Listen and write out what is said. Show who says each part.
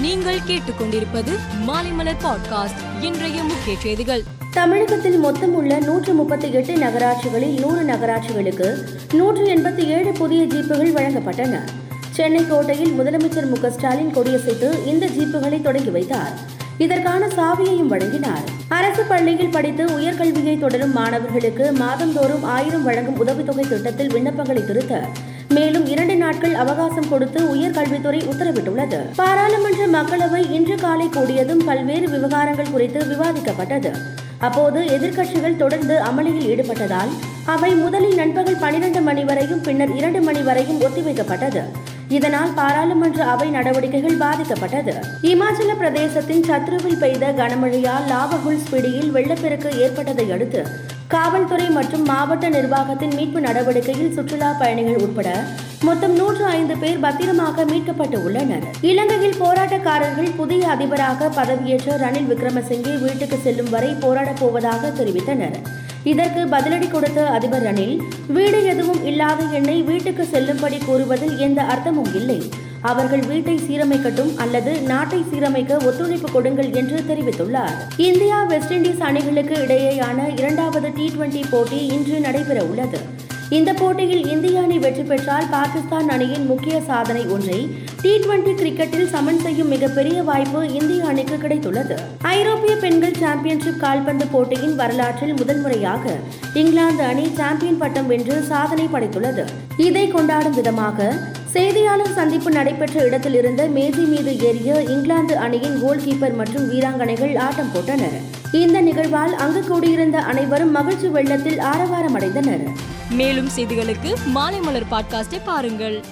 Speaker 1: நீங்கள் கேட்டுக்கொண்டிருப்பது மாலைமலர் பாட்காஸ்ட் இன்றைய முக்கிய செய்திகள்.
Speaker 2: தமிழகத்தில் மொத்தம் உள்ள நூற்று முப்பத்தி எட்டு நகராட்சிகளில் நூறு நகராட்சிகளுக்கு நூற்று எண்பத்தி ஏழு புதிய ஜீப்புகள் வழங்கப்பட்டன. சென்னை கோட்டையில் முதலமைச்சர் மு ஸ்டாலின் கொடியசைத்து இந்த ஜீப்புகளை தொடங்கி வைத்தார். இதற்கான சாவியையும் வழங்கினார். அரசு பள்ளியில் படித்து உயர்கல்வியை தொடரும் மாணவர்களுக்கு மாதந்தோறும் ஆயிரம் வழங்கும் உதவித்தொகை திட்டத்தில் விண்ணப்பங்களை திருத்த மேலும் இரண்டு நாட்கள் அவகாசம் கொடுத்து உயர்கல்வித்துறை உத்தரவிட்டுள்ளது. பாராளுமன்ற மக்களவை இன்று காலை கூடியதும் பல்வேறு விவகாரங்கள் குறித்து விவாதிக்கப்பட்டது. அப்போது எதிர்க்கட்சிகள் தொடர்ந்து அமளியில் ஈடுபட்டதால் அவை முதலில் நண்பகல் பனிரெண்டு மணி வரையும் பின்னர் இரண்டு மணி வரையும் ஒத்திவைக்கப்பட்டது. இதனால் பாராளுமன்ற அவை நடவடிக்கைகள் பாதிக்கப்பட்டது. இமாச்சல பிரதேசத்தின் சத்ருவில் பெய்த கனமழையால் லாவகுல் ஸ்பிடியில் வெள்ளப்பெருக்கு ஏற்பட்டதை அடுத்து காவல்துறை மற்றும் மாவட்ட நிர்வாகத்தின் மீட்பு நடவடிக்கையில் சுற்றுலா பயணிகள் உட்பட மொத்தம் நூற்று ஐந்து பேர் பத்திரமாக மீட்கப்பட்டு உள்ளனர். இலங்கையில் போராட்டக்காரர்கள் புதிய அதிபராக பதவியேற்ற ரணில் விக்ரமசிங்கே வீட்டுக்கு செல்லும் வரை போராடப் போவதாக தெரிவித்தனர். இதற்கு பதிலடி கொடுத்த அதிபர் ரணில் வீடு எதுவும் இல்லாத என்னை வீட்டுக்கு செல்லும்படி கூறுவதில் எந்த அர்த்தமும் இல்லை. அவர்கள் வீட்டை சீரமைக்கட்டும் அல்லது நாட்டை சீரமைக்க ஒத்துழைப்பு கொடுங்கள் என்று தெரிவித்துள்ளார். இந்தியா வெஸ்ட் இண்டீஸ் அணிகளுக்கு இடையேயான இரண்டாவது டி டுவெண்டி போட்டி இன்று நடைபெற உள்ளது இந்த போட்டியில் இந்திய அணி வெற்றி பெற்றால் பாகிஸ்தான் அணியின் முக்கிய சாதனை ஒன்றை டி டுவெண்டி கிரிக்கெட்டில் சமன் செய்யும் மிகப்பெரிய வாய்ப்பு இந்திய அணிக்கு கிடைத்துள்ளது. ஐரோப்பிய பெண்கள் சாம்பியன்ஷிப் கால்பந்து போட்டியின் வரலாற்றில் முதல் முறையாக இங்கிலாந்து அணி சாம்பியன் பட்டம் வென்று சாதனை படைத்துள்ளது. இதை கொண்டாடும் விதமாக செய்தியாளர் சந்திப்பு நடைபெற்ற இடத்திலிருந்து மேஜை மீது ஏறிய இங்கிலாந்து அணியின் கோல் கீப்பர் மற்றும் வீராங்கனைகள் ஆட்டம் போட்டனர். இந்த நிகழ்வால் அங்கு கூடியிருந்த அனைவரும் மகிழ்ச்சி வெள்ளத்தில் ஆரவாரம் அடைந்தனர்
Speaker 1: மேலும் செய்திகளுக்கு மாலை மலர் பாட்காஸ்டை பாருங்கள்.